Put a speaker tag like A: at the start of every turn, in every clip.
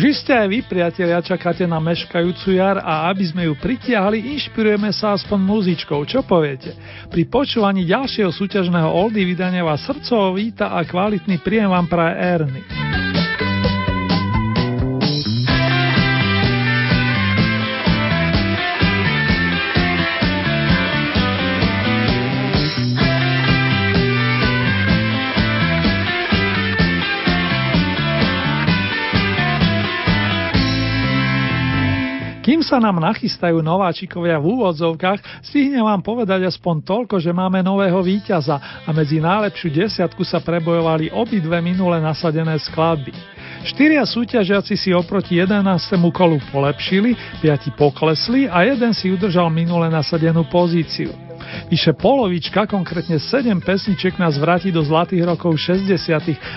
A: Už iste aj vy, priatelia, čakáte na meškajúcu jar a aby sme ju pritiahli, inšpirujeme sa aspoň muzičkou. Čo poviete? Pri počúvaní ďalšieho súťažného Oldy vydania vás srdcovo víta a kvalitný príjem vám praje Ernie. Kým sa nám nachystajú nováčikovia v úvodzovkách, stihnem vám povedať aspoň toľko, že máme nového víťaza a medzi najlepšiu desiatku sa prebojovali obidve minule nasadené skladby. Štyria súťažiaci si oproti 11. kolu polepšili, piati poklesli a jeden si udržal minule nasadenú pozíciu. Vyše polovička, konkrétne 7 pesniček nás vráti do zlatých rokov 60.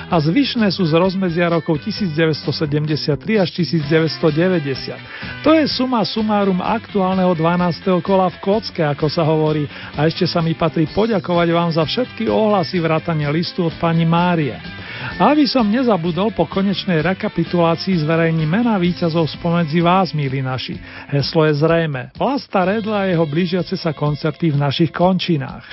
A: a zvyšné sú z rozmedzia rokov 1973 až 1990. To je suma sumárum aktuálneho 12. kola v kocke, ako sa hovorí, a ešte sa mi patrí poďakovať vám za všetky ohlasy vrátania listu od pani Márie. Aby som nezabudol, po konečnej rekapitulácii zverejní mena víťazov spomedzi vás, milí naši. Heslo je zrejme. Vlasta Redla a jeho blížiace sa koncerty v našich končinách.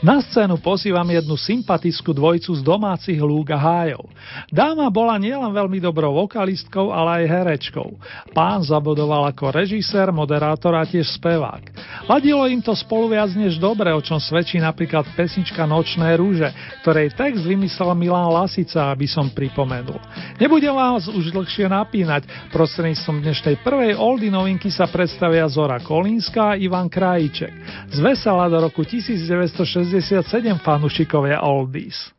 A: Na scénu pozývam jednu sympatickú dvojcu z domácich lúk a hájov. Dáma bola nielen veľmi dobrou vokalistkou, ale aj herečkou. Pán zabodoval ako režisér, moderátor a tiež spevák. Ladilo im to spolu viac než dobre, o čom svedčí napríklad pesnička Nočné rúže, ktorej text vymyslel Milan Lasica, aby som pripomenul. Nebudem vás už dlhšie napínať, prostredníctvom dnešnej prvej oldy novinky sa predstavia Zora Kolínska a Ivan Krajíček. Z vesela do roku 1960 67 fanúšikovia Oldies.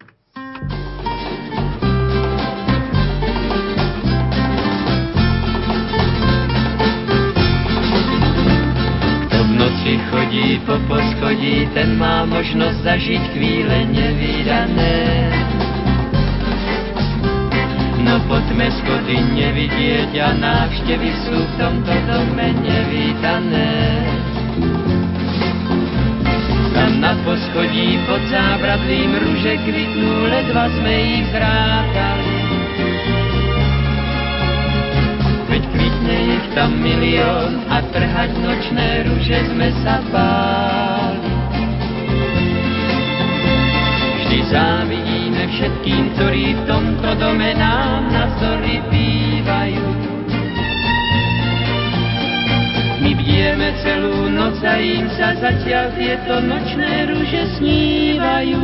B: noci chodí po poschodí, ten má možnosť zažiť chvíle nevýdané. No poďme schody nevidieť a návštevy sú v tomto dome nevítané. Tam na poschodí pod zábradlím ruže kvitnú, ledva sme ich zrátali. Veď kvitne ich tam milión a trhať nočné ruže sme sa báli. Vždy závidíme všetkým, ktorí v tomto dome nám na vzory bývajú. Bdieme celú noc a im sa zatiaľ tieto nočné rúže snívajú.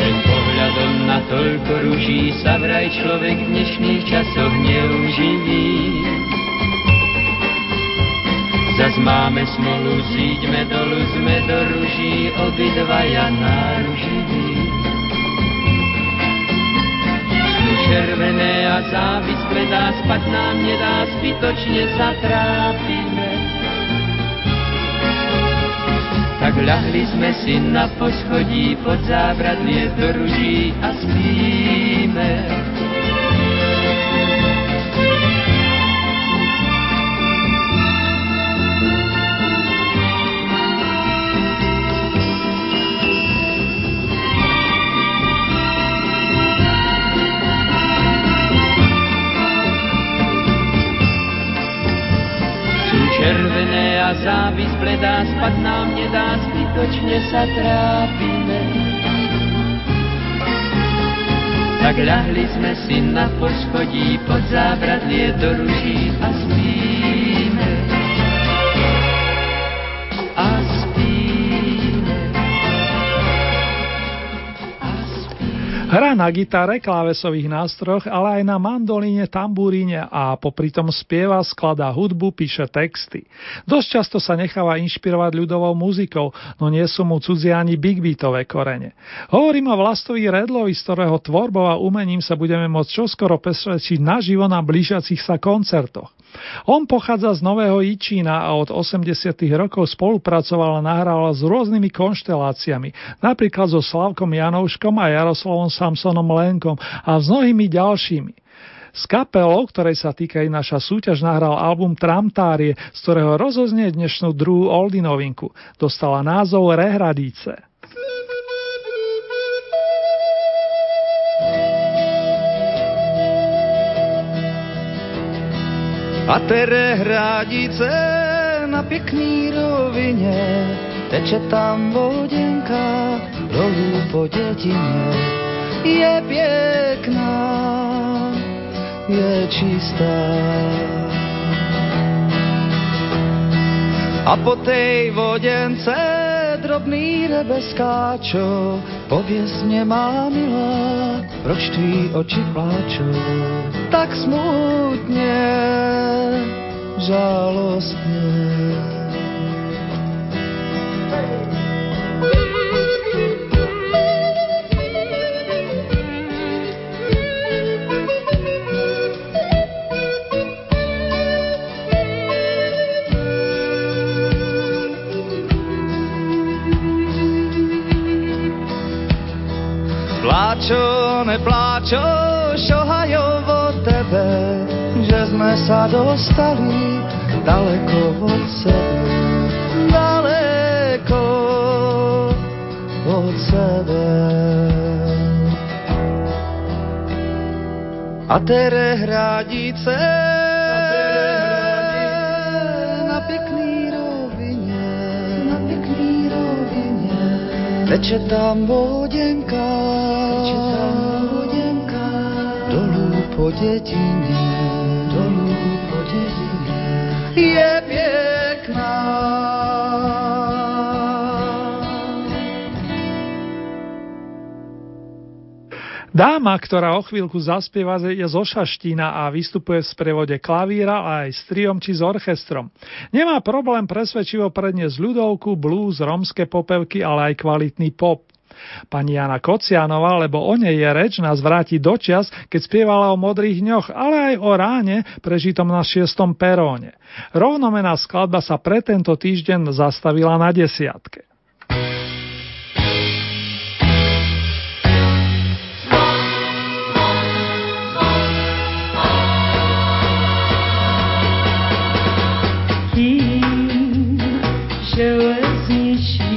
B: Len pohľadom na toľko rúží sa vraj človek v dnešných časoch neuživí. Zas máme smolu, zíďme dolu, sme do rúží, obidvaja náruživí. Červené a závisť predá, spať nám nedá, zbytočne sa trápime. Tak ľahli sme si na poschodí pod zábradlie do ruží a spíme. Červené a závis bledá, spad nám nedá, zbytočne sa trápime. Tak ľahli sme si na poschodí pod zábradlie do ruží a spíme.
A: Hra na gitare, klávesových nástrojoch, ale aj na mandolíne, tambúrine a popri tom spieva, skladá hudbu, píše texty. Dosť často sa necháva inšpirovať ľudovou muzikou, no nie sú mu cudzie ani big beatové korene. Hovorím o Vlastovi Redlovi, z ktorého tvorbou a umením sa budeme môcť čoskoro presvedčiť naživo na blížiacich sa koncertoch. On pochádza z Nového Ičína a od 80. rokov spolupracoval a nahrával s rôznymi konšteláciami, napríklad so Slavkom Janouškom a Jaroslavom Samsonom Lenkom a s mnohými ďalšími. S kapelou, ktorej sa týka aj naša súťaž, nahral album Tramtárie, z ktorého rozoznie dnešnú druhú Oldy novinku. Dostala názov Rehradice.
C: A tere hradice na pěkný rovině, teče tam voděnka dolů po dětině. Je pěkná, je čistá. A po tej vodence drobný rebeskáčo, mě má milá, proč tvý oči pláčou tak smutně, žalostně. Pláčo, nepláčo, šohajo od tebe, že sme sa dostali daleko od sebe. Daleko od sebe. A tere hradice na pěkný rovině, na pěkný rovině, teče tam vodenka, po dětině, dolů po dětině, je pěkná.
A: Dáma, ktorá o chvíľku zaspieva, je zo Šaštína a vystupuje v sprevode klavíra aj s triom či s orchestrom. Nemá problém presvedčivo predniesť ľudovku, blues, romské popevky, ale aj kvalitný pop. Pani Jana Kocianová, lebo o nej je reč, nás vráti do čas, keď spievala o modrých dňoch, ale aj o ráne, prežitom na šiestom peróne. Rovnomená skladba sa pre tento týždeň zastavila na desiatke.
D: Kým železničí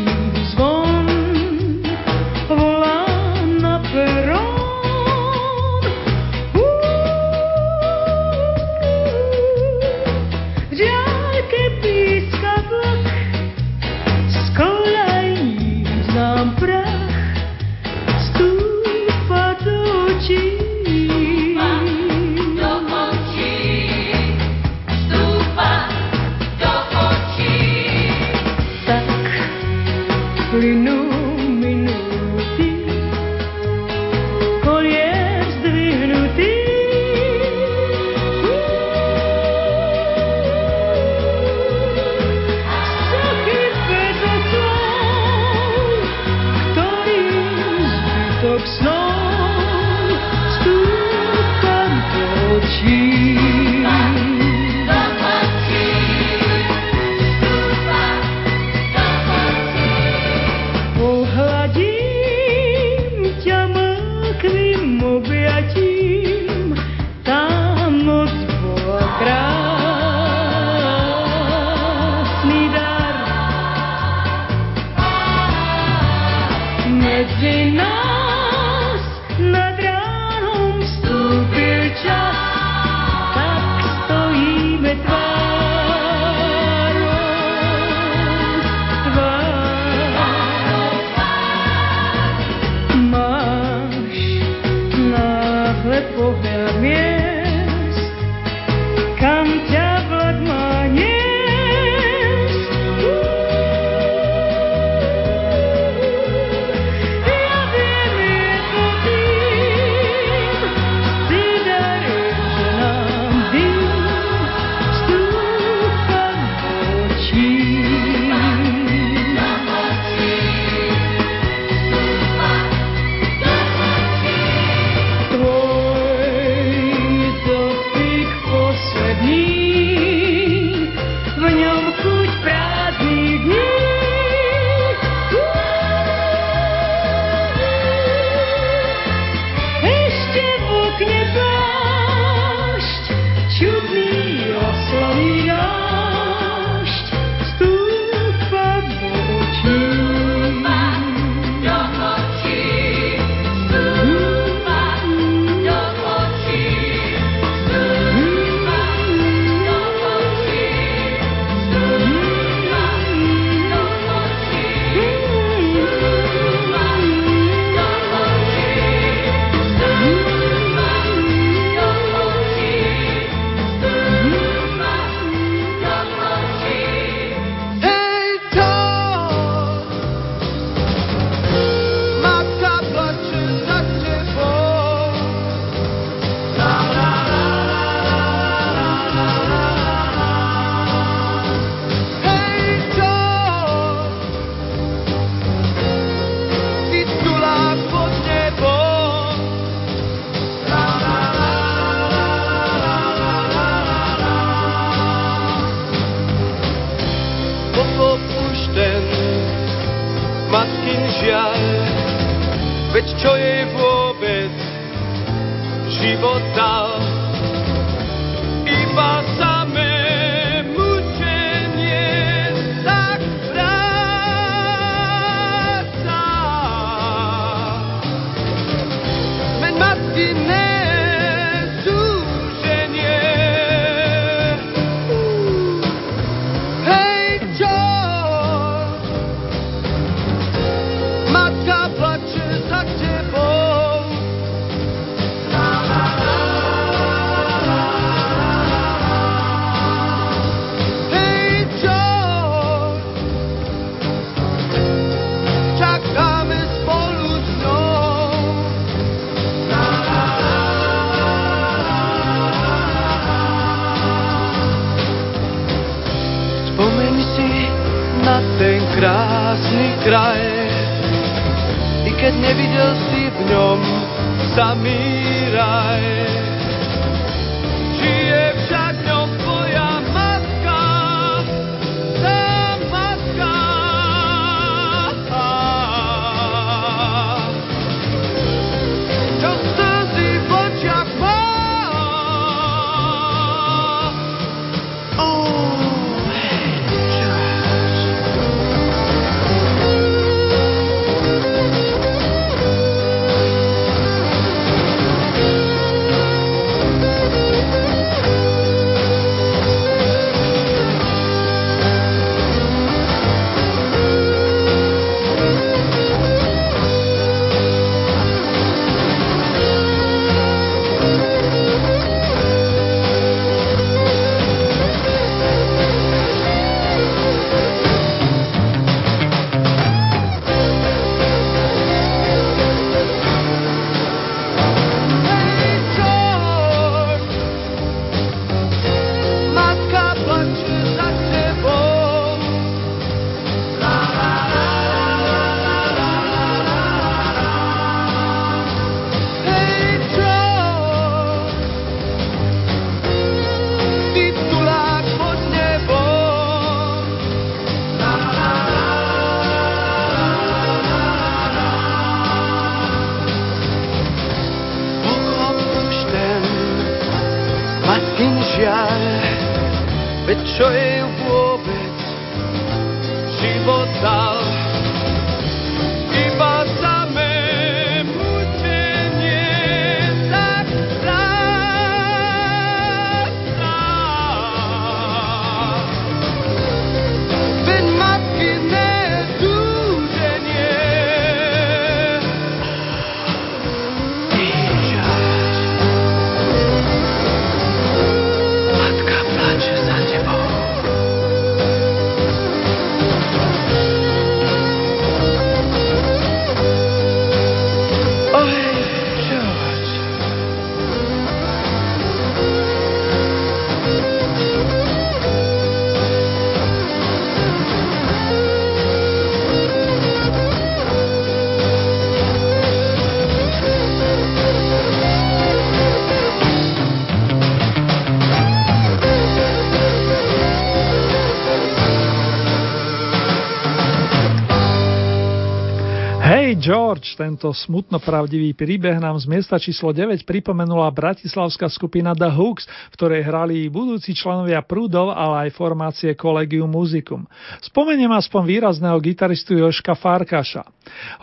A: tento smutno pravdivý príbeh nám z miesta číslo 9 pripomenula bratislavská skupina The Hooks, v ktorej hrali budúci členovia Prúdov, ale aj formácie Collegium Musicum. Spomeniem aspoň výrazného gitaristu Joška Farkaša.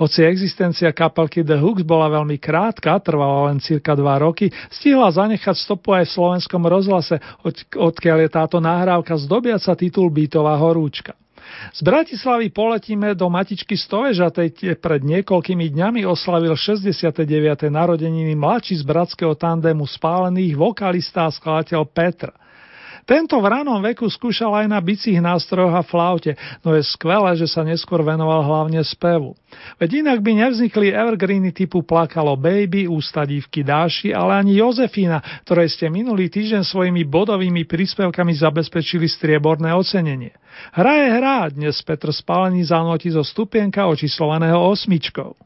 A: Hoci existencia kapelky The Hooks bola veľmi krátka, trvala len cirka 2 roky, stihla zanechať stopu aj v slovenskom rozhlase, od, odkiaľ je táto nahrávka zdobiaca titul Bytová horúčka. Z Bratislavy poletíme do Matičky Stovežatej, pred niekoľkými dňami oslavil 69. narodeniny mladší z bratského tandému spálených vokalista a skladateľ Petr. Tento v ranom veku skúšal aj na bicích nástrojoch a flaute, no je skvelé, že sa neskôr venoval hlavne spevu. Veď inak by nevznikli evergreeny typu Plakalo Baby, Ústadívky Dáši, ale ani Jozefína, ktoré ste minulý týždeň svojimi bodovými príspevkami zabezpečili strieborné ocenenie. Hra je hra, dnes Petr Spálený zanotí zo stupienka očíslovaného osmičkou.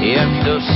E: jak do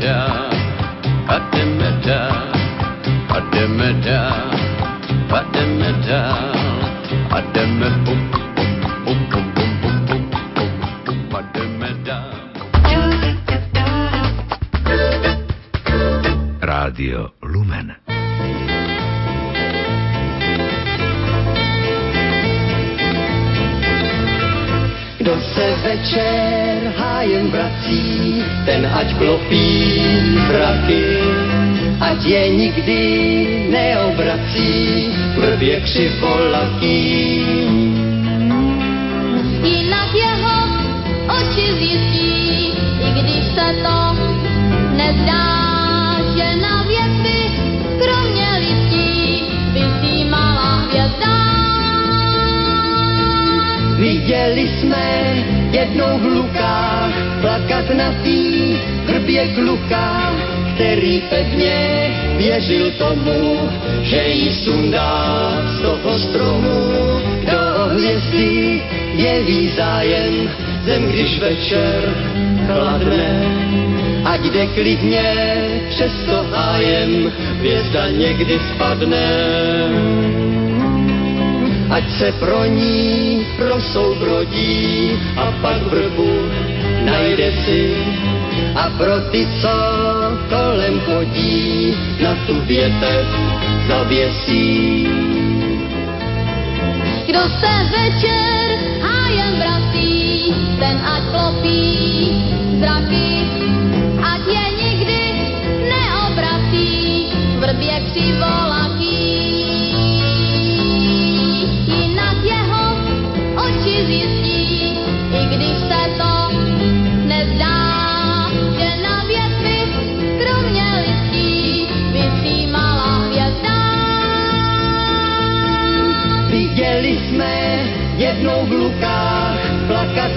E: Ademeda, Ademeda, Ademeda, Ademeda, Ademeda,
F: Rádio Lumen.
C: Kdo se večer hájem vrací, ten ať klopí mraky, ať je nikdy neobrací, blbě křivolatý.
G: Jinak jeho oči zjistí, i když se to nezdá, že na věci kromě listí visí malá hvězda.
C: Viděli jsme jednou v lukách plakat na tý vrbě kluka,
H: který pevně věřil tomu, že jí sundá z toho stromu. Do hvězdy jeví zájem, zem když večer chladne, ať jde klidně přes to hájem, hvězda někdy spadne. Ať se pro ní prosoubrodí a pak vrbu najde si a pro ty, co kolem chodí, na tu větev zavěsí.
G: Kdo se večer hájem vrací, ten ať klopí zraky, ať je nikdy neobrací, vrbě křivolatí.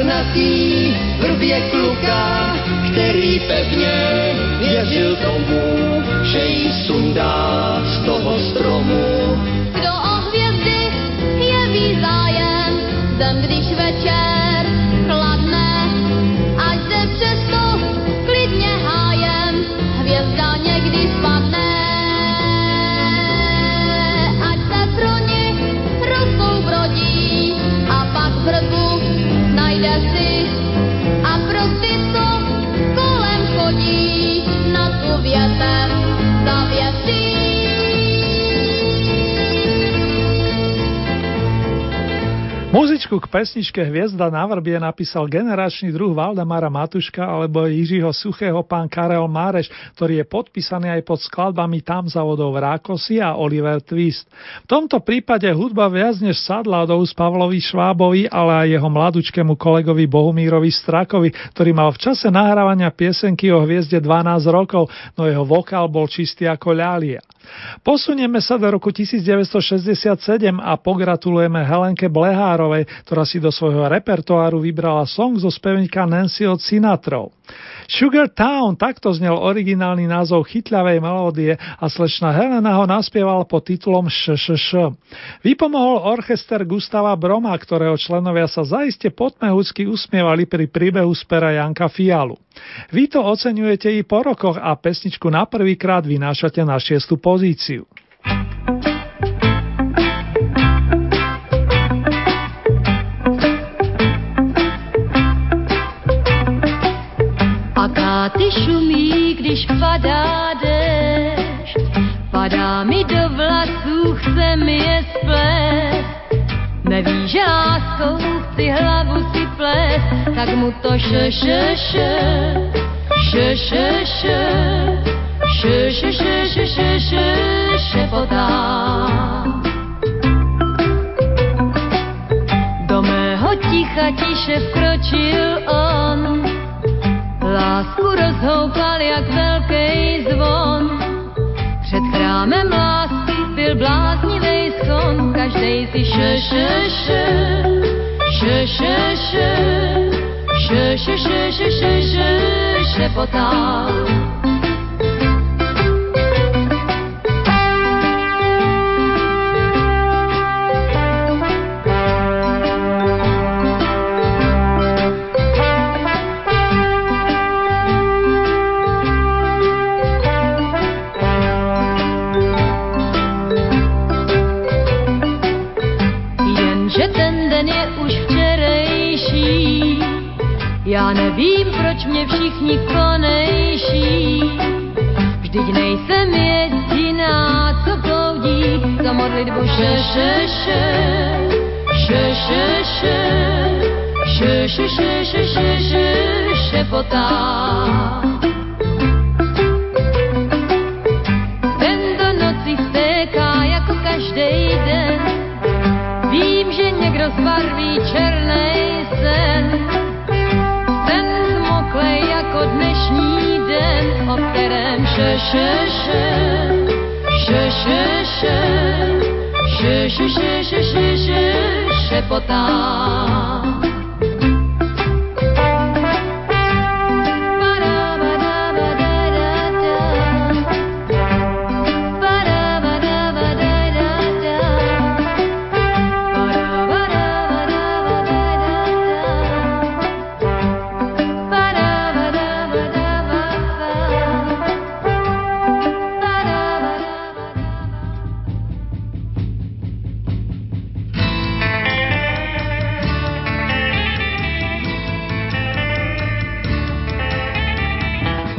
H: Plakat na tý vrbě kluka, který pevně věřil tomu, že jí sundá z toho
A: Muzičku k pesničke Hviezda na vrbie napísal generačný druh Valdemara Matuška alebo Jiřího Suchého pán Karel Máreš, ktorý je podpísaný aj pod skladbami Tam za vodou v Rákosi a Oliver Twist. V tomto prípade hudba viac než sadla do úst Pavlovi Švábovi, ale aj jeho mladučkému kolegovi Bohumírovi Strakovi, ktorý mal v čase nahrávania piesenky o hviezde 12 rokov, no jeho vokál bol čistý ako ľalia. Posunieme sa do roku 1967 a pogratulujeme Helenke Blehárovej, ktorá si do svojho repertoáru vybrala song zo spevníka Nancy od Sinatrov. Sugar Town, takto znel originálny názov chytľavej melódie a slečna Helena ho naspievala pod titulom ŠŠŠ. Vypomohol orchester Gustava Broma, ktorého členovia sa zaiste potmehúcky usmievali pri príbehu z pera Janka Fialu. Vy to oceňujete i po rokoch a pesničku na prvýkrát vynášate na šiestu pozíciu.
D: A káty šumí, když padá déšť. Padá mi do vlasů, chce mi je splést. Neví, že láskou chci hlavu si plést, tak mu to še, še, še, še, še, še, še, še, še, še, še, še, šepotá. Do mého ticha tiše vkročil on, Lásku rozhoupal jak velký zvon. Před chrámem lásky byl bláznivý schon, každej si še, še, še, še, še, še, še, še, še, še, še, še, šepotal. Jenže A nevím, proč mě všichni konejší. Vždyť nejsem jediná, co bloudí za modlitbu še, še, še. Še, še, še. Še, še, še, še, še, še, šepotá. Še, še, še, še, še, še, še, šepotá.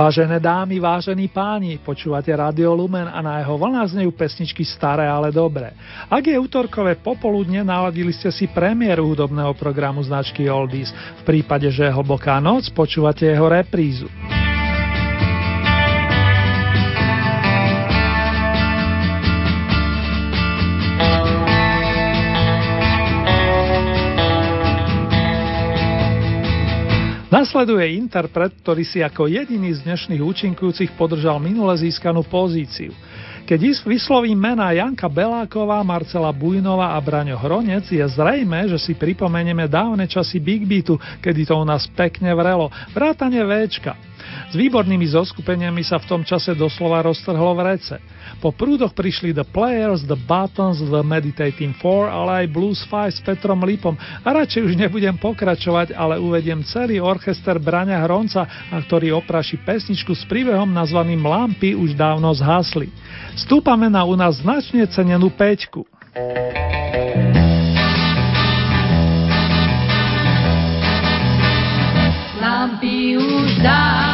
A: Vážené dámy, vážení páni, počúvate Radio Lumen a na jeho vlna znejú pesničky staré, ale dobré. Ak je útorkové popoludne, naladili ste si premiéru hudobného programu značky Oldies. V prípade, že je hlboká noc, počúvate jeho reprízu. Nasleduje interpret, ktorý si ako jediný z dnešných účinkujúcich podržal minule získanú pozíciu. Keď vyslovím mená Janka Beláková, Marcela Bujnova a Braňo Hronec, je zrejme, že si pripomenieme dávne časy Big Beatu, kedy to u nás pekne vrelo, vrátane Včka. S výbornými zoskupeniami sa v tom čase doslova roztrhlo v rece. Po prúdoch prišli The Players, The Buttons, The Meditating Four, ale aj Blues Five s Petrom Lipom a radšej už nebudem pokračovať, ale uvediem celý orchester Braňa Hronca, a ktorý opraší pesničku s príbehom nazvaným Lampy už dávno zhasli. Stúpame na u nás značne cenenú peťku.
I: Lampy už dávno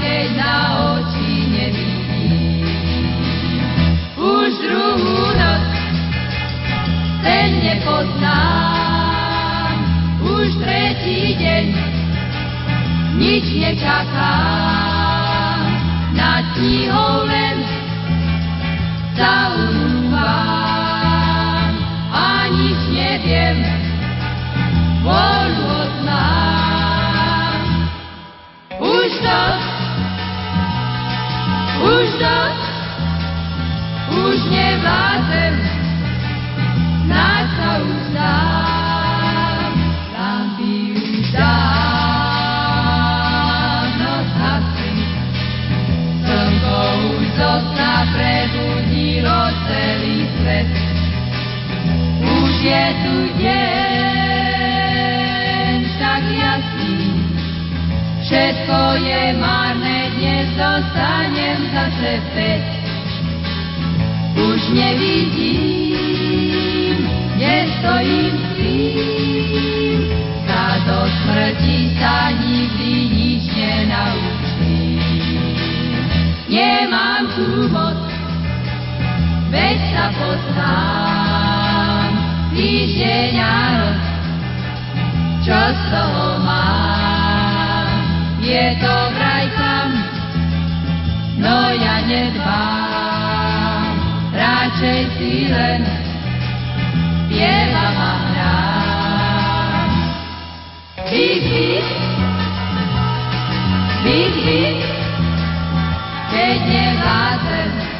I: už druhú noc ten nepoznám. Už tretí deň nič nečakám. Nad knihou len zaunúvam a nič neviem, voľu odnám. Už to, už to, už nevládzem, snáď sa uznám, lampy už dávno zhasli. Slnko už zo sna prebudilo je tu deň tak jasný, všetko je márne, dnes dostanem zase späť už nevidím, nestojím s tým, sa do smrti sa nikdy nič nenaučím. Nemám tu moc, veď sa poznám, týždeň a noc, čo z toho mám, je to vraj tam, no ja nedbám radšej si len spievam a hrám. Big beat, big beat, keď nevládzem,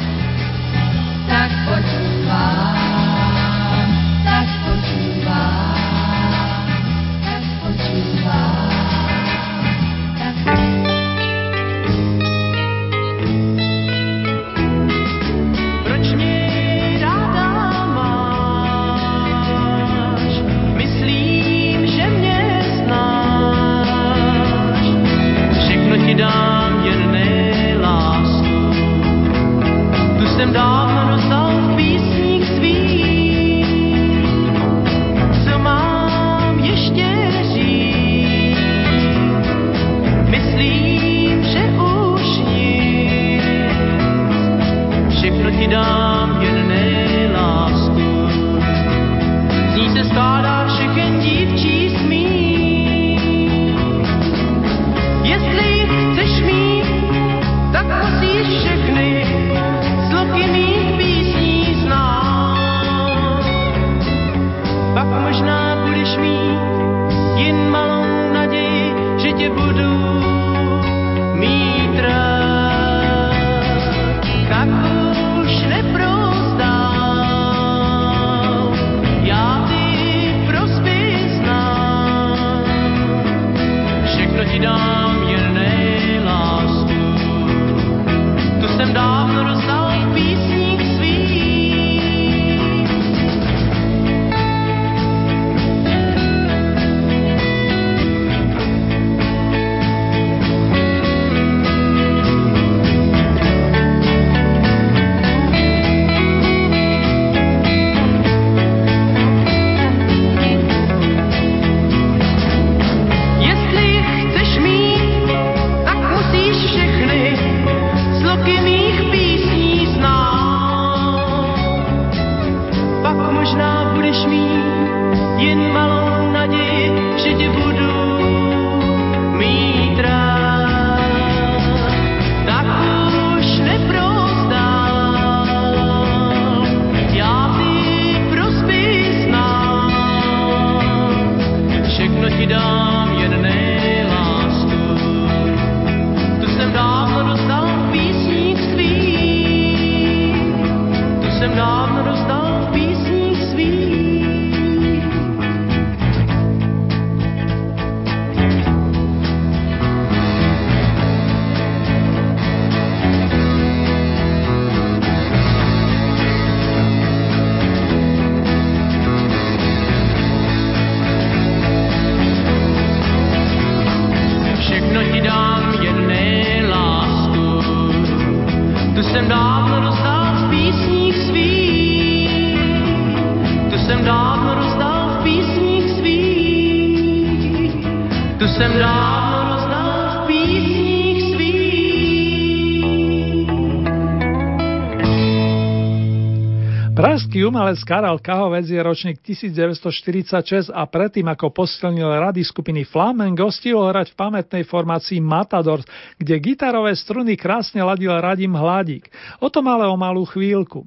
A: Umelec Karel Kahovec je ročník 1946 a predtým ako posilnil rady skupiny Flamengo stihol hrať v pamätnej formácii Matador, kde gitarové struny krásne ladil Radim Hladík. O tom ale o malú chvíľku.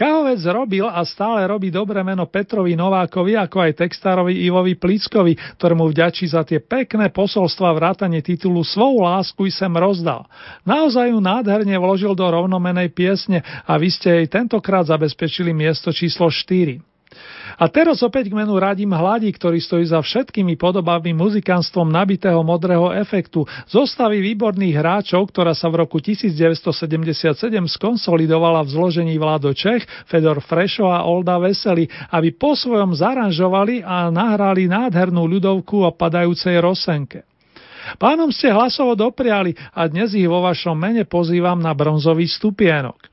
A: Kahovec robil a stále robí dobré meno Petrovi Novákovi ako aj textárovi Ivovi Plickovi, ktorému vďačí za tie pekné posolstva vrátane titulu Svou lásku sem rozdal. Naozaj ju nádherne vložil do rovnomenej piesne a vy ste jej tentokrát zabezpečili miesto číslo 4. A teraz opäť k menu radím Hladí, ktorý stojí za všetkými podobami muzikánstvom nabitého modrého efektu, zostavy výborných hráčov, ktorá sa v roku 1977 skonsolidovala v zložení Vlado Čech, Fedor Frešo a Olda Vesely, aby po svojom zaranžovali a nahrali nádhernú ľudovku o padajúcej rosenke. Pánom ste hlasovo dopriali a dnes ich vo vašom mene pozývam na bronzový stupienok.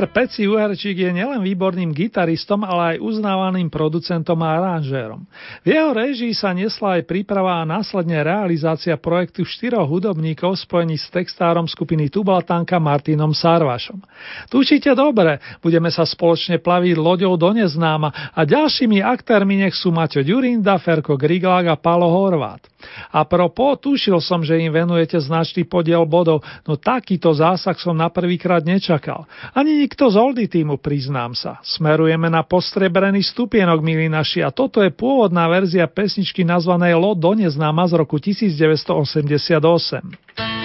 J: got
A: a Peci Uherčík je nielen výborným gitaristom, ale aj uznávaným producentom a aranžérom. V jeho režii sa nesla aj príprava a následne realizácia projektu štyroch hudobníkov spojení s textárom skupiny Tublatanka Martinom Sarvašom. Tučíte dobre, budeme sa spoločne plaviť loďou do neznáma a ďalšími aktérmi nech sú Maťo Ďurinda, Ferko Griglák a Palo Horvát. A propo, tušil som, že im venujete značný podiel bodov, no takýto zásah som na prvýkrát nečakal. Ani nikto z Oldy týmu, priznám sa. Smerujeme na postrebrený stupienok, milí naši, a toto je pôvodná verzia pesničky nazvanej Lo do neznáma z roku 1988.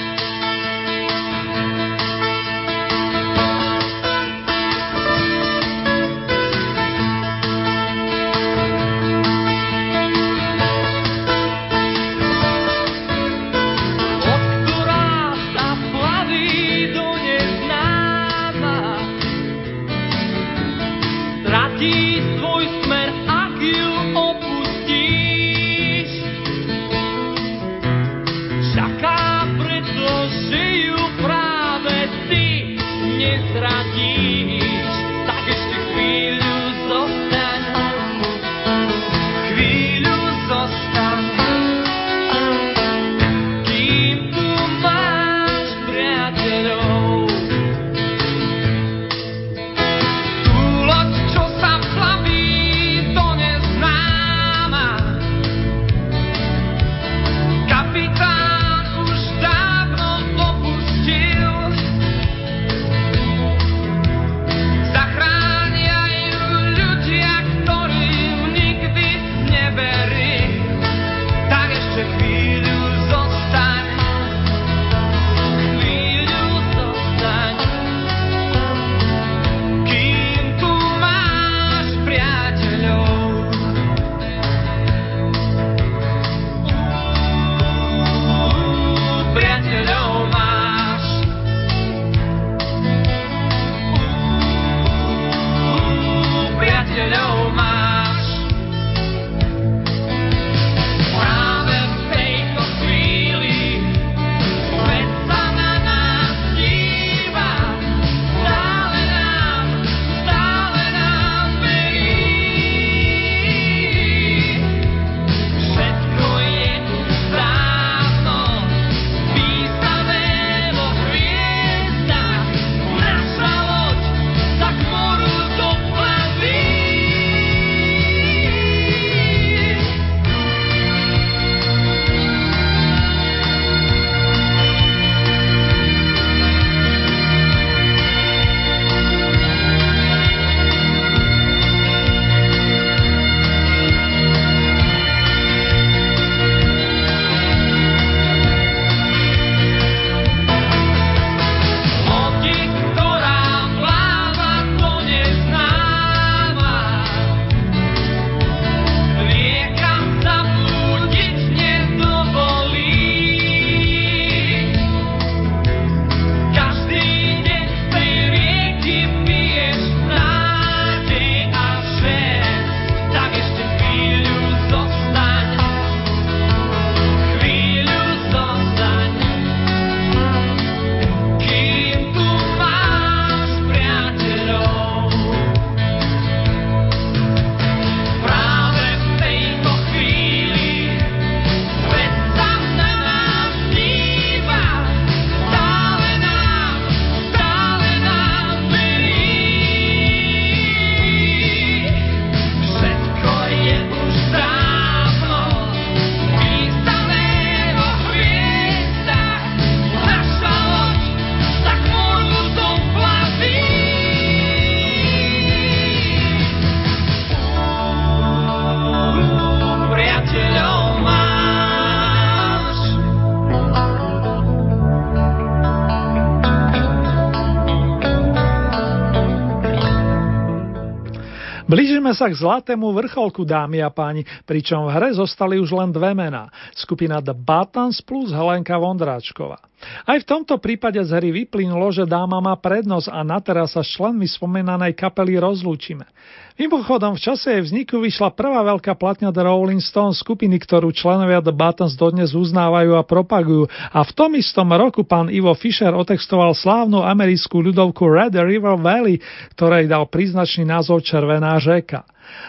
D: Sa k zlatému vrcholku, dámy a páni, pričom v hre zostali už len dve mená. Skupina The Buttons plus Helenka Vondráčková. Aj v tomto prípade z hry vyplynulo, že dáma má prednosť a na teraz sa s členmi spomenanej kapely rozlúčime. Mimochodom, v čase jej vzniku vyšla prvá veľká platňa The Rolling Stones skupiny, ktorú členovia The Buttons dodnes uznávajú a propagujú a v tom istom roku pán Ivo Fischer otextoval slávnu americkú ľudovku Red River Valley, ktorej dal príznačný názov Červená řeka.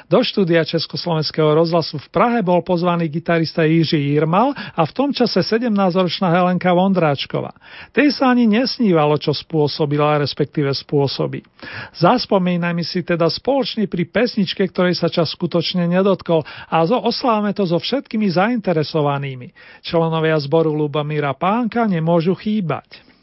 D: Do štúdia Československého rozhlasu v Prahe bol pozvaný gitarista Jiří Jirmal a v tom čase 17-ročná Helenka Vondráčková. Tej sa ani nesnívalo, čo spôsobila, respektíve spôsobí. Zaspomínajme si teda spoločne pri pesničke, ktorej sa čas skutočne nedotkol a zo oslávame to so všetkými zainteresovanými. Členovia zboru Lubomíra Pánka nemôžu chýbať.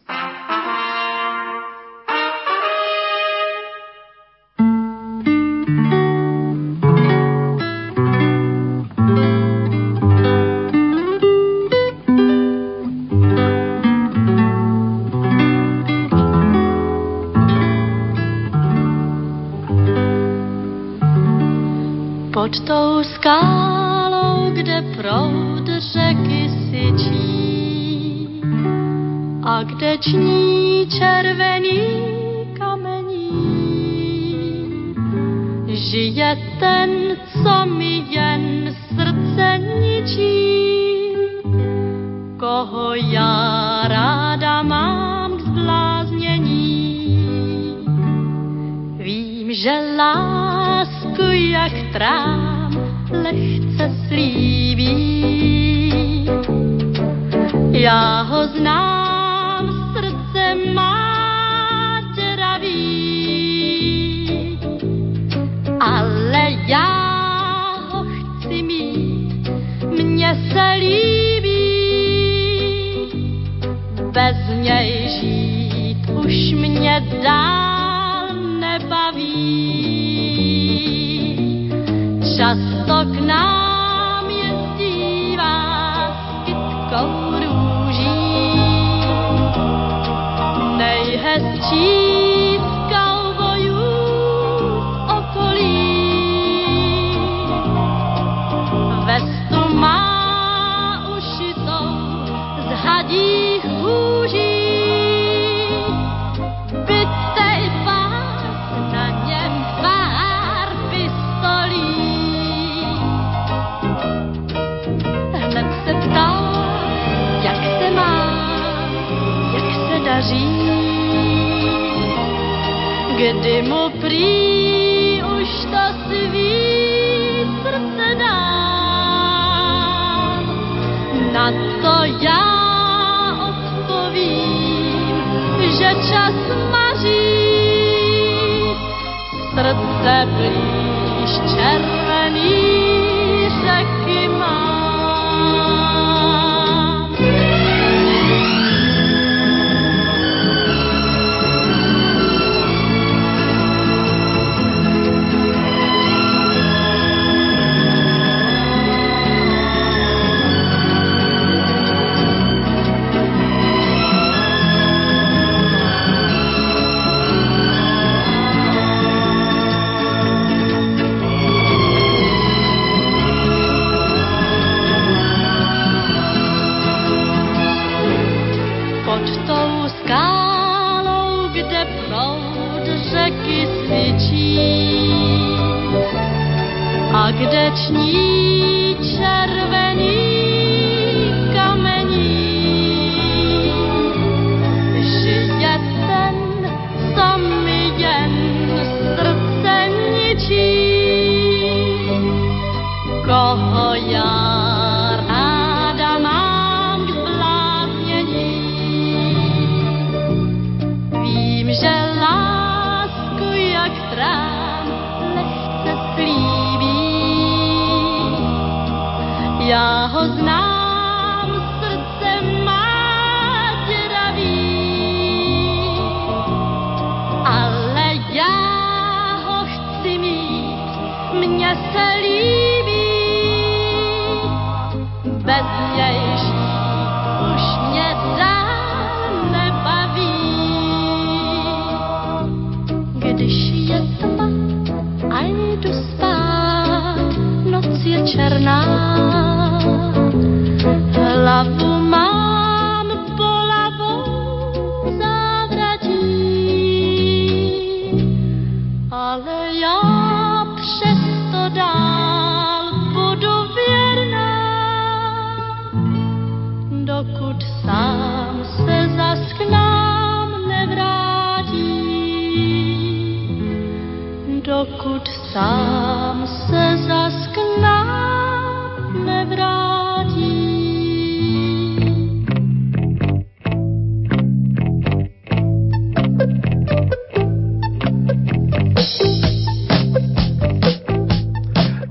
D: Dokud sám se zas k nám nevrátí.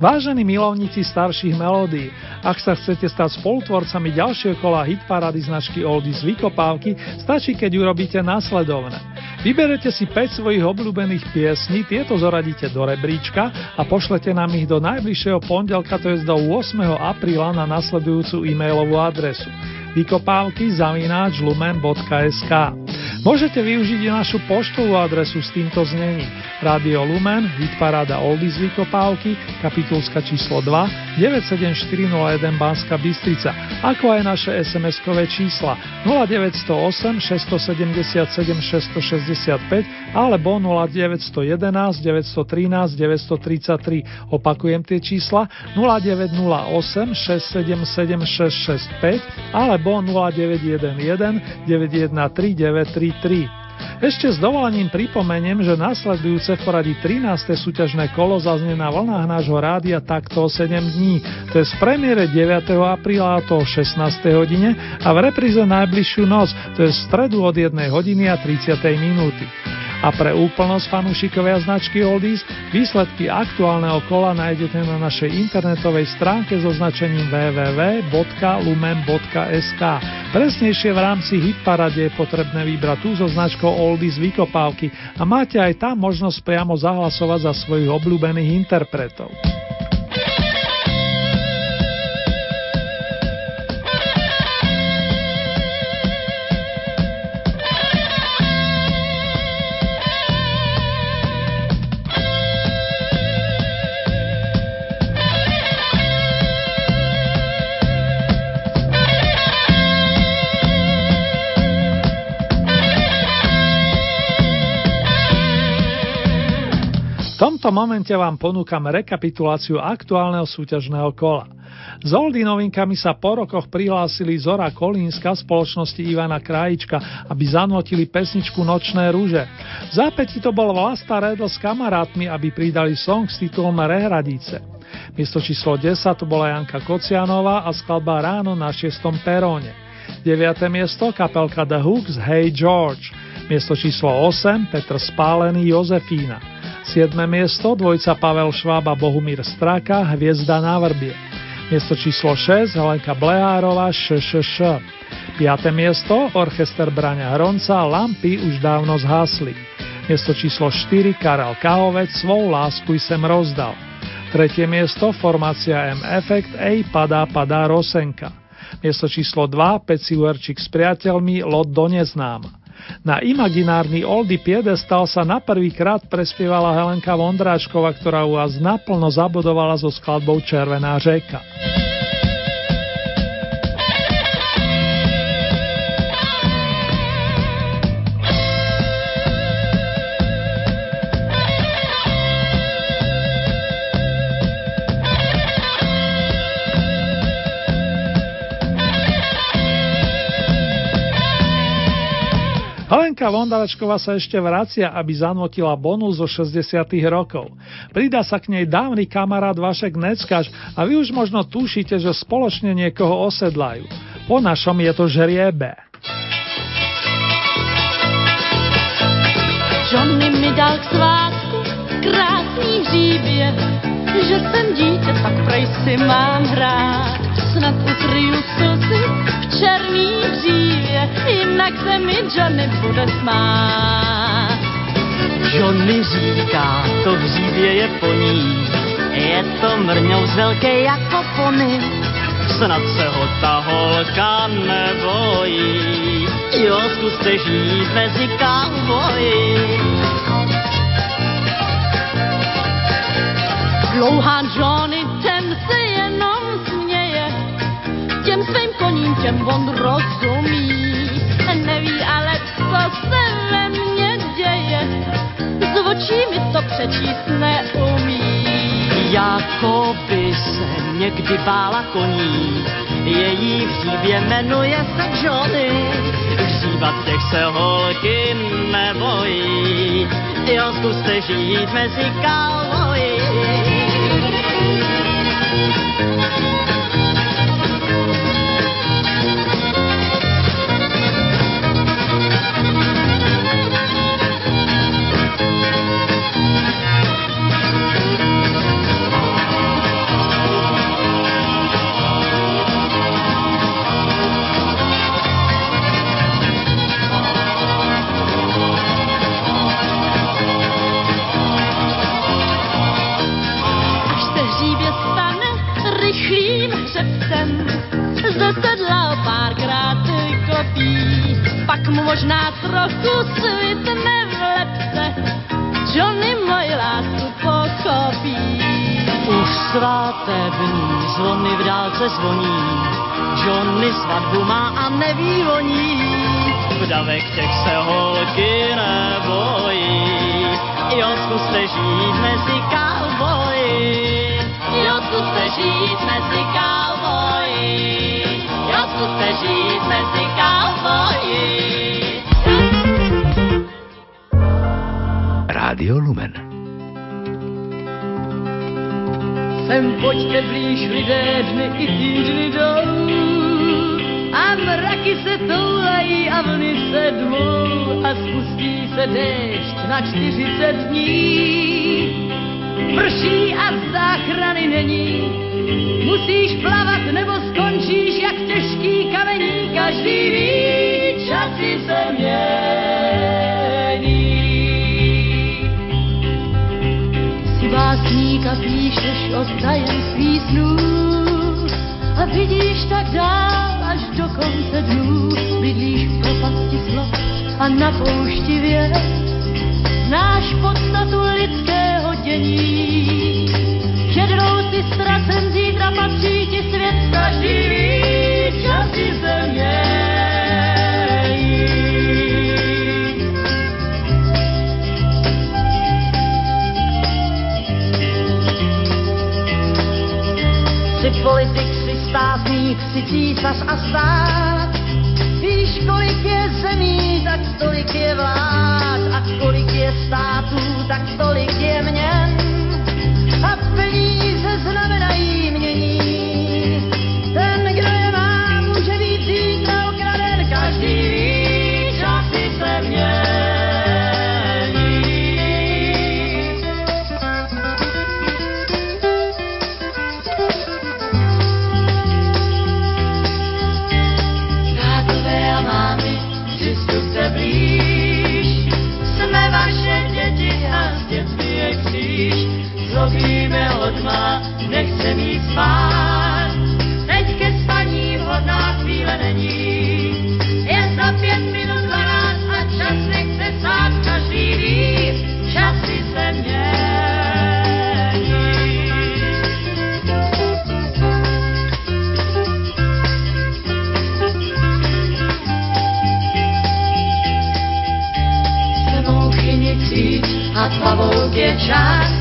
A: Vážení milovníci starších melódií, ak sa chcete stať spolutvorcami ďalšieho kola hitparády značky Oldies Vykopávky, stačí, keď urobíte následovné. Vyberete si 5 svojich obľúbených piesní, tieto zoradíte do rebríčka a pošlete nám ich do najbližšieho pondelka, to je do 8. apríla na nasledujúcu e-mailovú adresu vykopávky zavináč lumen.sk. Môžete využiť i našu poštovú adresu s týmto znením. Radio Lumen, Hitparáda Oldies Vykopávky, kapitulska číslo 2, 97401 Banska Bystrica, ako aj naše SMS-kové čísla 0908 677 665 alebo 0911 913 933. Opakujem tie čísla 0908 677 665 alebo 0911 913 933. Ešte s dovolením pripomeniem, že nasledujúce v poradí 13. súťažné kolo zaznie na vlnách nášho rádia takto o 7 dní. To je z premiére 9. apríla a to o 16. hodine a v repríze najbližšiu noc, to je v stredu od 1 hodiny a 30. minúty. A pre úplnosť fanúšikovia značky Oldies výsledky aktuálneho kola nájdete na našej internetovej stránke so značením www.lumen.sk. Presnejšie v rámci Hitparade je potrebné vybrať tú so značkou Oldies Vykopávky a máte aj tam možnosť priamo zahlasovať za svojich obľúbených interpretov. Tomto momente vám ponúkam rekapituláciu aktuálneho súťažného kola. S Oldy novinkami sa po rokoch prihlásili Zora Kolínska spoločnosti Ivana Krajička, aby zanotili pesničku Nočné rúže. V zápäti to bol Vlasta Redl s kamarátmi, aby pridali song s titulom Rehradice. Miesto číslo 10 to bola Janka Kocianová a skladba Ráno na 6. peróne. 9. miesto kapelka The Hooks Hey George. Miesto číslo 8 Petr Spálený Jozefína. 7. miesto dvojca Pavel Švába Bohumír Straka Hviezda na vrbie. Miesto číslo 6 Helenka Blehárova ŠŠŠ. 5. miesto Orchester Braňa Hronca Lampy už dávno zhasli. Miesto číslo 4 Karel Kahovec Svou lásku sem rozdal. Tretie miesto formácia M Effect Ej padá padá Rosenka. Miesto číslo 2 Peci Uerčík s priateľmi Lot do neznáma. Na imaginárny Oldy Piedestal sa na prvý krát prespievala Helenka Vondráčková, ktorá u vás naplno zabodovala so skladbou Červená řeka. Helenka Vondaračková sa ešte vracia, aby zanotila bonus zo 60 rokov. Pridá sa k nej dávny kamarát Vašek Neckaš a vy už možno tušíte, že spoločne niekoho osedlajú. Po našom je to žriebe.
D: Johnny mi dal k svátku krásný hříbě, že jsem dítě, tak prej si mám hrát. Snad ukryju slzy v černý dřívě, jinak se mi Johnny bude smát.
K: Johnny říká, to hřívě je po ní, je to mrňou velké jako pony. Snad se ho ta holka nebojí, jo, zkuste žít mezi kauboji.
D: Dlouhá Johnny, ten se jenom směje, těm svým koním, těm on rozumí. Neví ale, co se ve mně děje, z očí mi to přečíst neumí.
K: Jako by se někdy bála koní, její hřívě jmenuje se Johnny. Hříbat těch se holky nebojí, jo, zkuste žít mezi kaloji.
D: Pak mu možná trochu svitne v lepce. Johnny moji lásku pochopí.
K: Už svátební zvony v dálce zvoní, Johnny svatbu má a neví o ní. V davek těch se holky nebojí, jo, zkuste žít mezi cowboyi. Zkuste žít mezi cowboyi. Jo, zkuste žít mezi cowboyi.
F: Rádio Lumen.
D: Sem pojďte blíž lidé dny i týdny jdou a mraky se toulají a vlny se dmou a spustí se déšť na 40 dní. Prší a záchrany není, musíš plavat nebo skončíš jak těžký kamení, každý ví, časy se mění. Si básník a píšeš o tajemství snů a vidíš tak dál až do konce dnů. Bydlíš v propasti slov a na poušti věd, znáš podstatu lidského dění. Šedrou si ztracen, zítra patří ti svět, ví, časy se mění.
K: Si politik, si státník, si císař a stát. Víš, kolik je zemí, tak tolik je vlád. A kolik je států, tak tolik je
D: shine.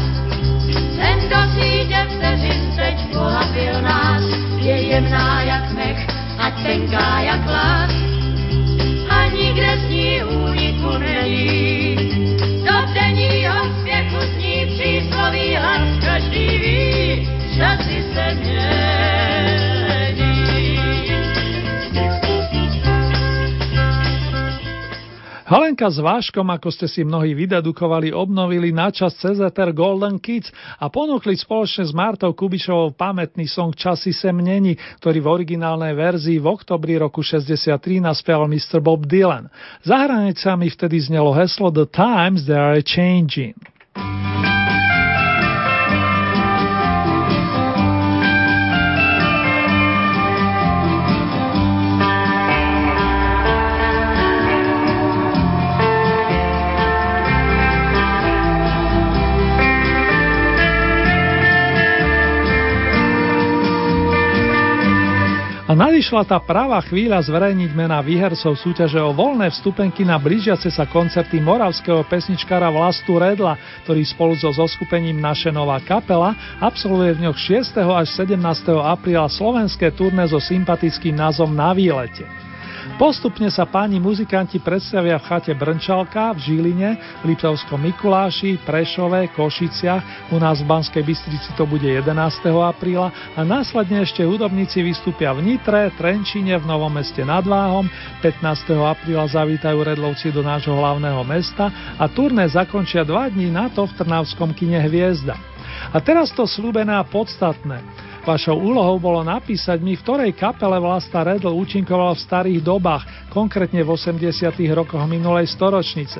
A: Halenka s Váškom, ako ste si mnohí vydedukovali, obnovili načas CZR Golden Kids a ponúkli spoločne s Martou Kubišovou pamätný song Časy se mnení, ktorý v originálnej verzii v oktobri roku 63 naspieval Mr. Bob Dylan. Za hranicami vtedy znelo heslo The Times They Are Changing. A nadišla tá práva chvíľa zverejniť mená výhercov súťaže o voľné vstupenky na blížiace sa koncerty moravského pesničkára Vlastu Redla, ktorý spolu so zoskupením Naše nová kapela absolvuje v dňoch 6. až 17. apríla slovenské turné so sympatickým názvom Na výlete. Postupne sa páni muzikanti predstavia v chate Brnčalka, v Žiline, v Liptovskom Mikuláši, Prešove, Košiciach, u nás v Banskej Bystrici to bude 11. apríla a následne ešte hudobníci vystúpia v Nitre, Trenčine, v Novom meste nad Váhom, 15. apríla zavítajú Redlovci do nášho hlavného mesta a turné zakončia dva dní na to v Trnavskom kine Hviezda. A teraz to slúbené a podstatné. Vašou úlohou bolo napísať mi, v ktorej kapele Vlasta Redl účinkoval v starých dobách, konkrétne v 80. rokoch minulej storočnice.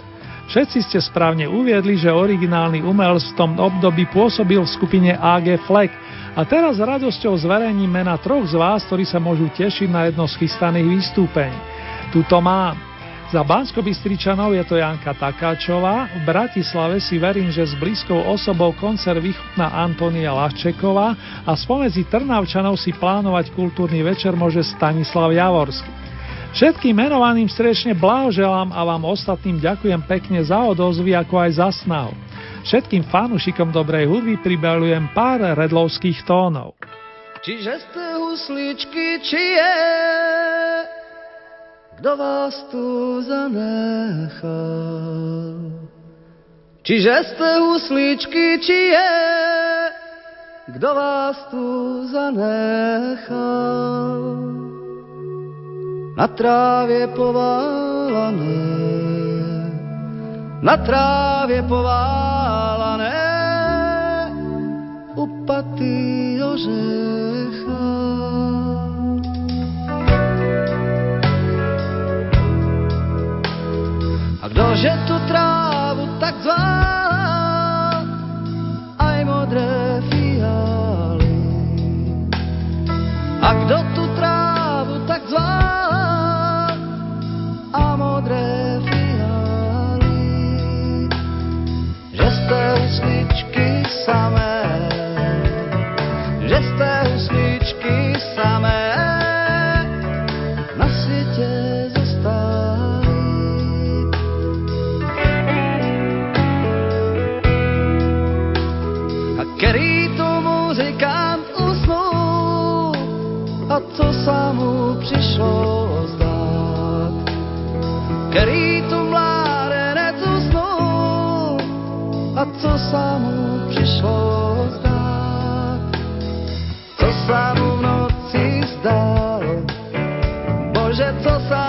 A: Všetci ste správne uviedli, že originálny umelc v tom období pôsobil v skupine AG Fleck a teraz s radosťou zverejním mena troch z vás, ktorí sa môžu tešiť na jedno z chystaných vystúpení. Tuto mám. Za bansko je to Janka Takáčová, v Bratislave si verím, že s blízkou osobou koncert vychutná Antonia Lavčeková a spomedzi Trnavčanov si plánovať kultúrny večer môže Stanislav Javorský. Všetkým menovaným strečne blahoželám a vám ostatným ďakujem pekne za odozvy ako aj za snahu. Všetkým fanúšikom dobrej hudby pribalujem pár redlovských tónov.
C: Čiže ste husličky, či je kto vás tu zanechal. Čiže ste huslíčky, či je, kto vás tu zanechal. Na trávě poválané, na trávě poválané, upatý ořecha. 走 co sa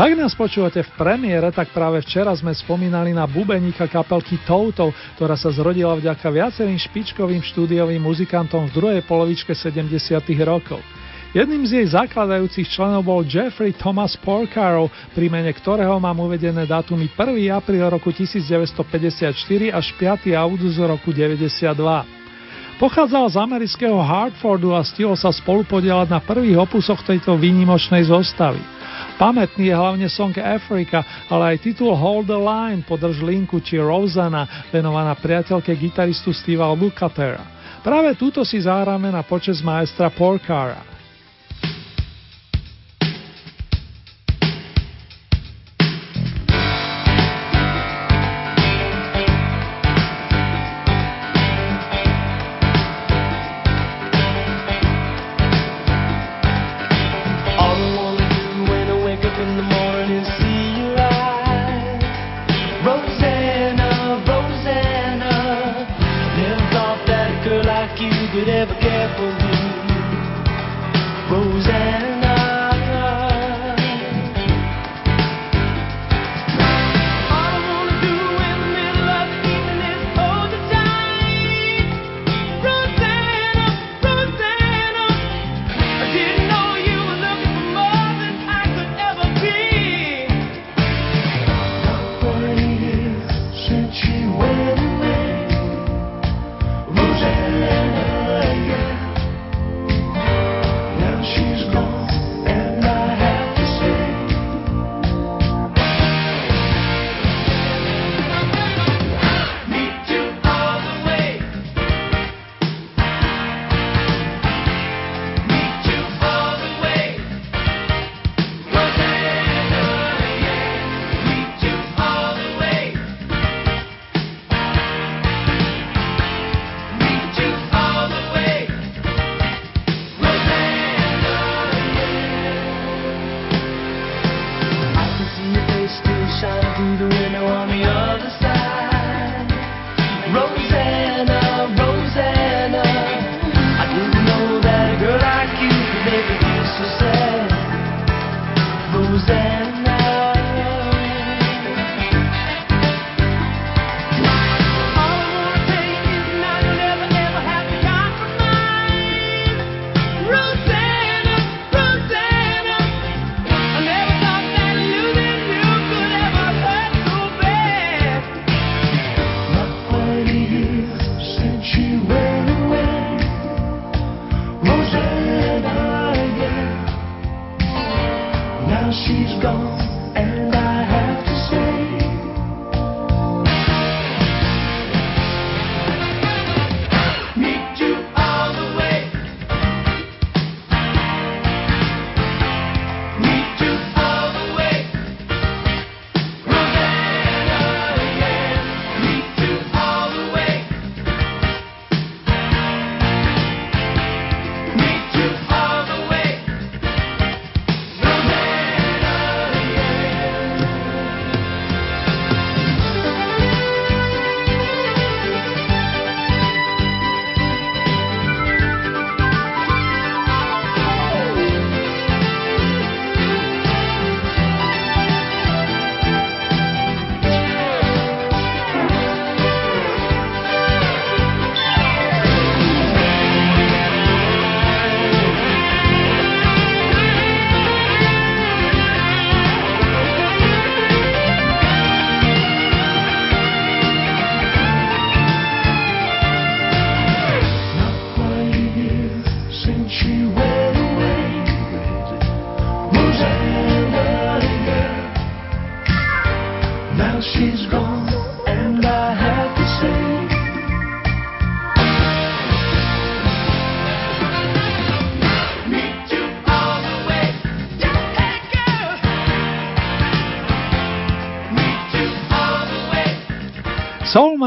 L: Ak nás počúvate v premiére, tak práve včera sme spomínali na bubeníka kapelky Toto, ktorá sa zrodila vďaka viacerým špičkovým štúdiovým muzikantom v druhej polovičke 70. rokov. Jedným z jej zakladajúcich členov bol Jeffrey Thomas Porcaro, pri mene ktorého mám uvedené dátumy 1. apríl roku 1954 až 5. august roku 92. Pochádzal z amerického Hartfordu a stihol sa spolupodielať na prvých opusoch tejto výnimočnej zostavy. Pamätný je hlavne song Africa, ale aj titul Hold the Line, podrž linku či Rosanna, venovaná priateľke gitaristu Steva Lukatera. Práve túto si zahráme na počas maestra Porcara.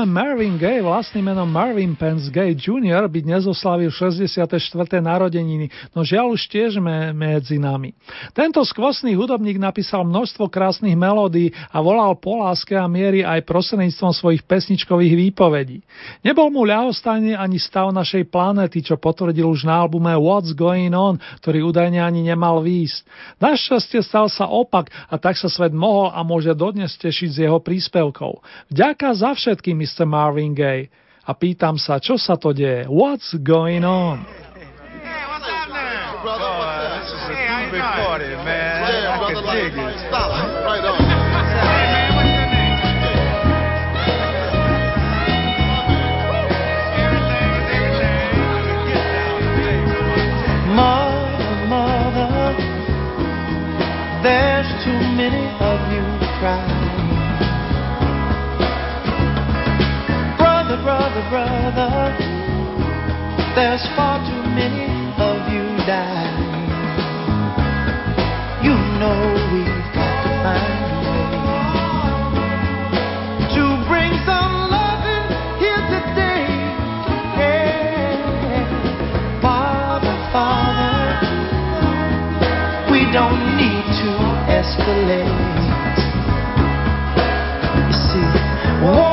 A: Soulman Marvin Gaye, vlastným menom Marvin Pence Gay Jr. by dnes oslavil 64. narodeniny, no žiaľ už tiež me, medzi nami. Tento skvostný hudobník napísal množstvo krásnych melódií a volal po láske a miery aj prostredníctvom svojich pesničkových výpovedí. Nebol mu ľahostajný ani stav našej planéty, čo potvrdil už na albume What's Going On, ktorý údajne ani nemal výjsť. Našťastie stal sa opak a tak sa svet mohol a môže dodnes tešiť z jeho príspevkov. Vďaka za všetko Mr. Marvin Gaye. A pýtam sa, čo sa to deje? What's going on?
J: Hey, what's happening? Brother, what's up? This is a hey, big party, man. Yeah, brother, can
M: there's far too many of you dying. You know we've got to find a way to bring some loving here today. Yeah. Father, Father, we don't need to escalate. You see, war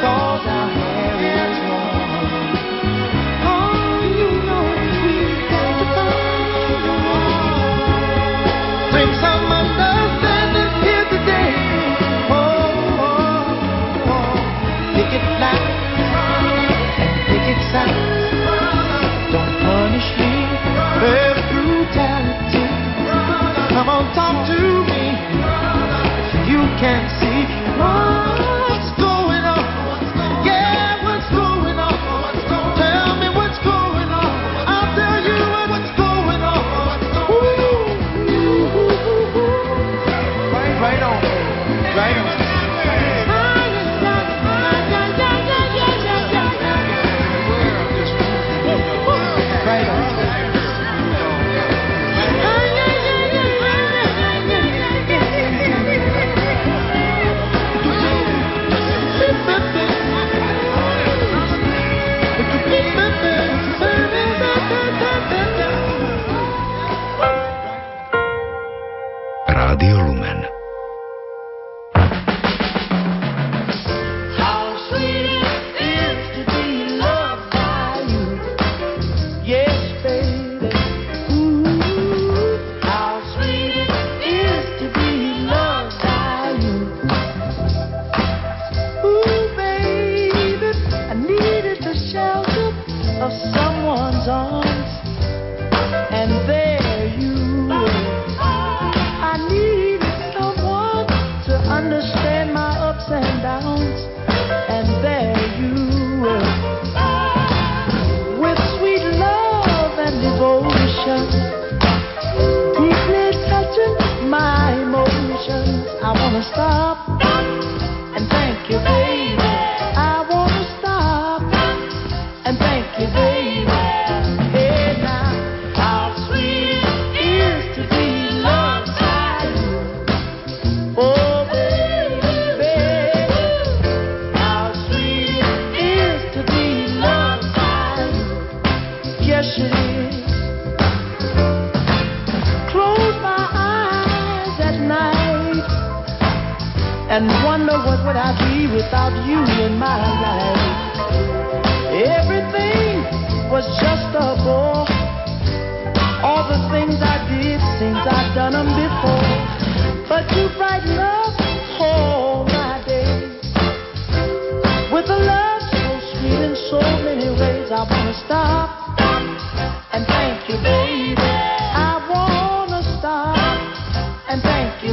M: calls out.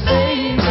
M: Baby.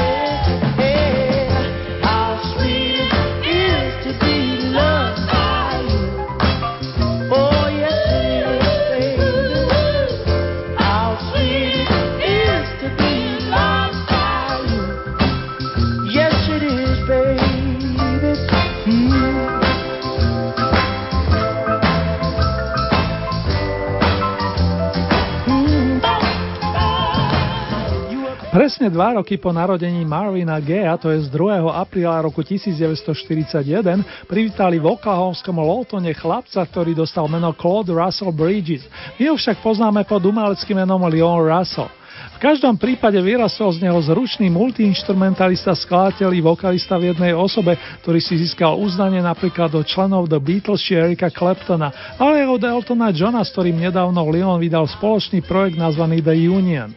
A: Dva roky po narodení Marvina Gaya, to je z 2. apríla roku 1941, privítali v oklahomskom Lawtone chlapca, ktorý dostal meno Claude Russell Bridges. My ho však poznáme pod umeleckým menom Leon Russell. V každom prípade vyrastol z neho zručný multiinstrumentalista, skladateľ i vokalista v jednej osobe, ktorý si získal uznanie napríklad od členov The Beatles či Erika Claptona, ale aj od Eltona Johna, s ktorým nedávno Leon vydal spoločný projekt nazvaný The Union.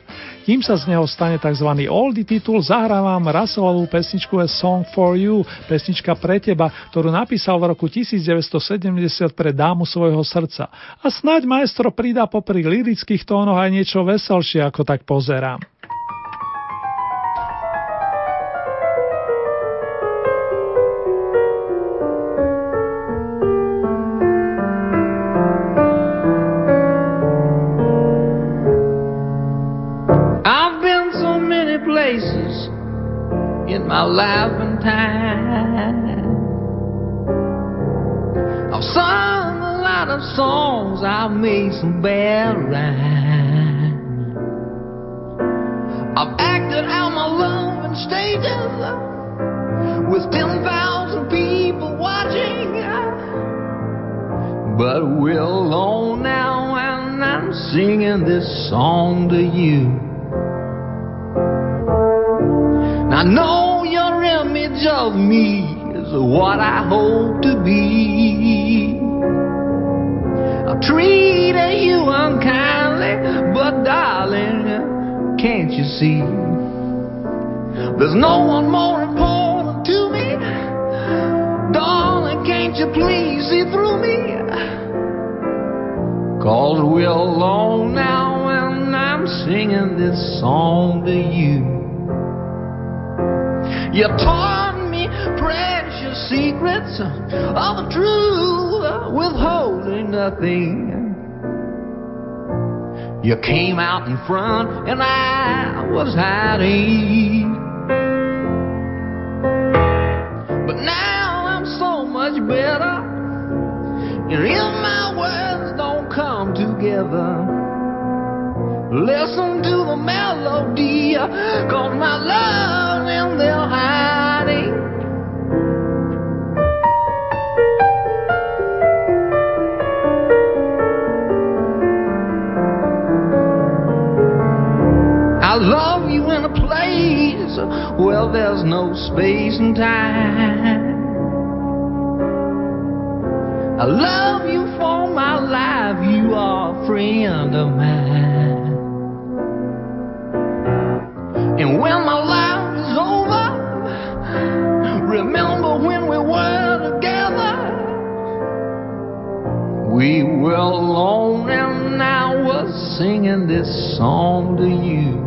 A: Kým sa z neho stane tzv. oldie titul, zahrávam Russellovú pesničku A Song for You, pesnička pre teba, ktorú napísal v roku 1970 pre dámu svojho srdca. A snáď maestro pridá popri lirických tónoch aj niečo veselšie, ako tak pozerám.
N: And time. I've sung a lot of songs, I've made some bad rhymes. I've acted out my love in stages with 10,000 people watching. But we're alone now, and I'm singing this song to you. I know image of me is what I hope to be. I treated you unkindly, but darling, can't you see? There's no one more important to me. Darling, can't you please see through me? Cause we're alone now, and I'm singing this song to you. You taught precious secrets of the truth, withholding nothing. You came out in front, and I was hiding. But now I'm so much better, and if my words don't come together. Listen to the melody, cause my love's where there's no space and time. I love you for my life, you are a friend of mine. And when my life is over, remember when we were together. We were alone and I was singing this song to you.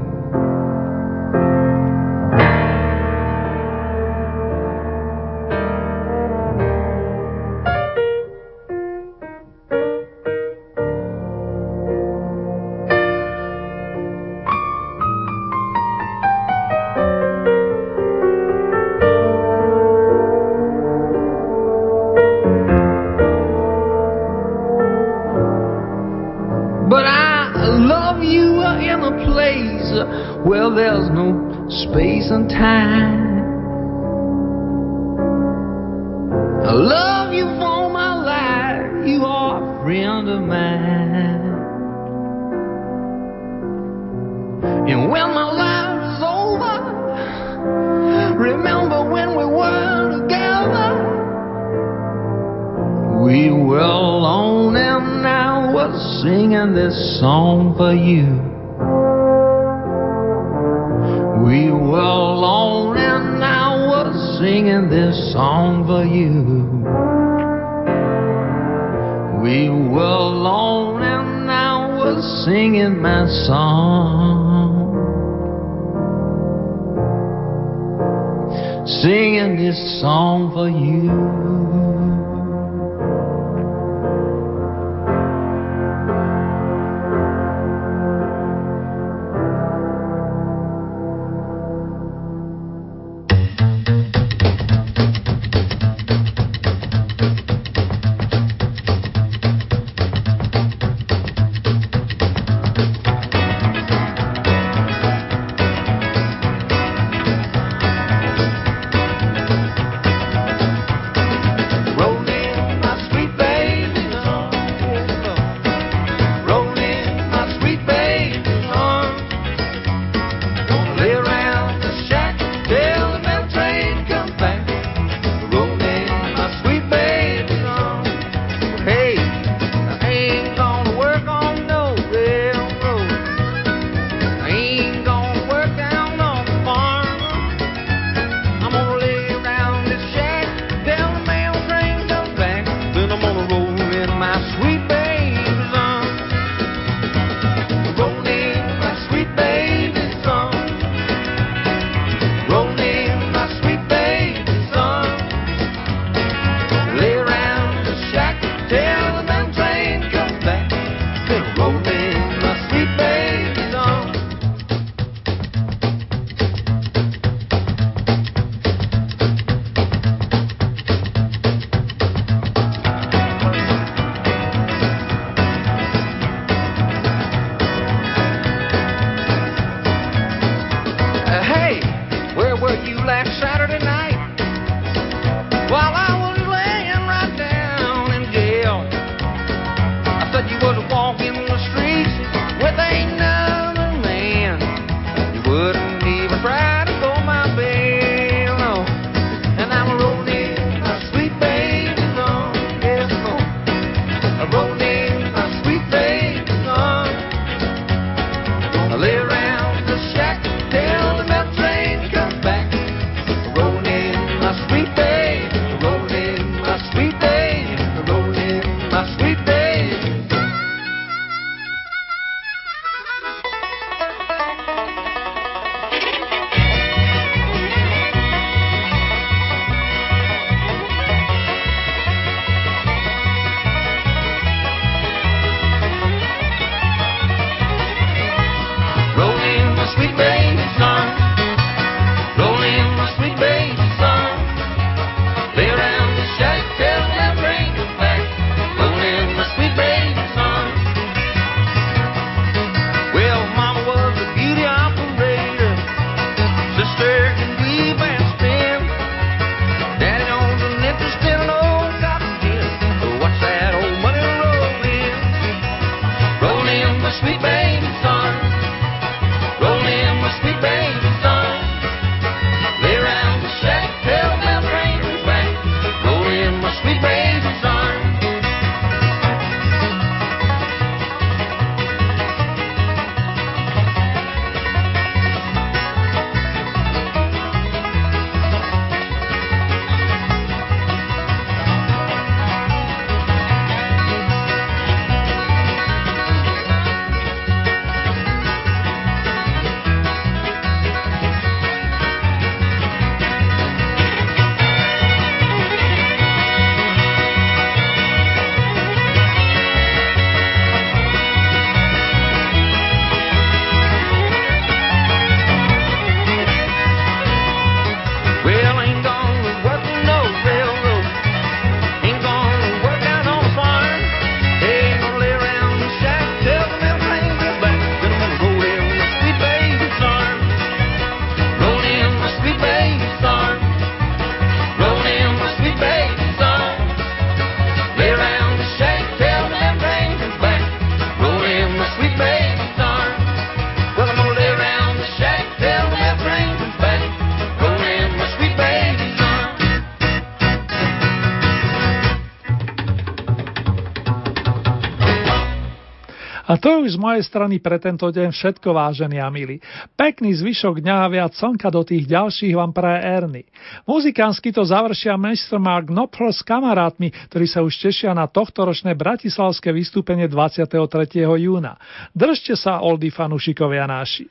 C: To je už z mojej strany pre tento deň všetko, vážení a milí. Pekný zvyšok dňa a viac slnka do tých ďalších vám praje Erny. Muzikánsky to završia Mr. Mark Knopfler s kamarátmi, ktorí sa už tešia na tohtoročné bratislavské vystúpenie 23. júna. Držte sa, oldy fanúšikovia naši.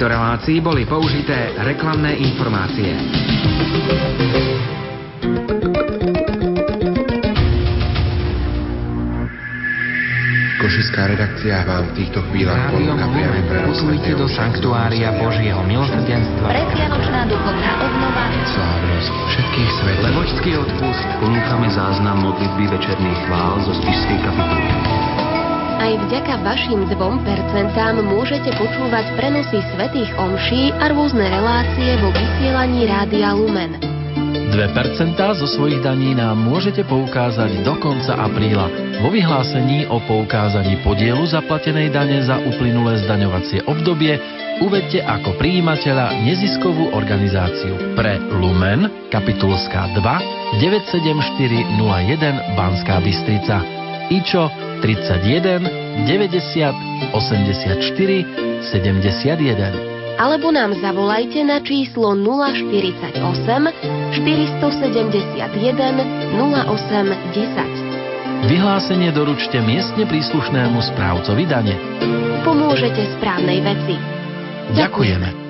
F: Tejto relácii boli použité reklamné informácie.
O: Košická redakcia vám v týchto chvíľach ponúka priamy prenos
F: do sanktuária Božieho milosrdenstva.
P: Predvianočná duchovná obnova.
O: Slávnosť všetkých svetov.
Q: Levočský odpust. Ponúkame záznam modlitby večerných chvál zo spišskej kapituly.
P: Aj vďaka vašim 2% môžete počúvať prenosy svetých omší a rôzne relácie vo vysielaní Rádia Lumen.
R: 2% zo svojich daní nám môžete poukázať do konca apríla vo vyhlásení o poukázaní podielu zaplatenej dane za uplynulé zdaňovacie obdobie uvedte ako príjimateľa neziskovú organizáciu pre Lumen, kapitulská 2, 97401 Banská Bystrica. IČO 31 90 84 71
P: alebo nám zavolajte na číslo 048 471 08 10.
R: Vyhlásenie doručte miestne príslušnému správcovi dane.
P: Pomôžete správnej veci.
R: Ďakujeme.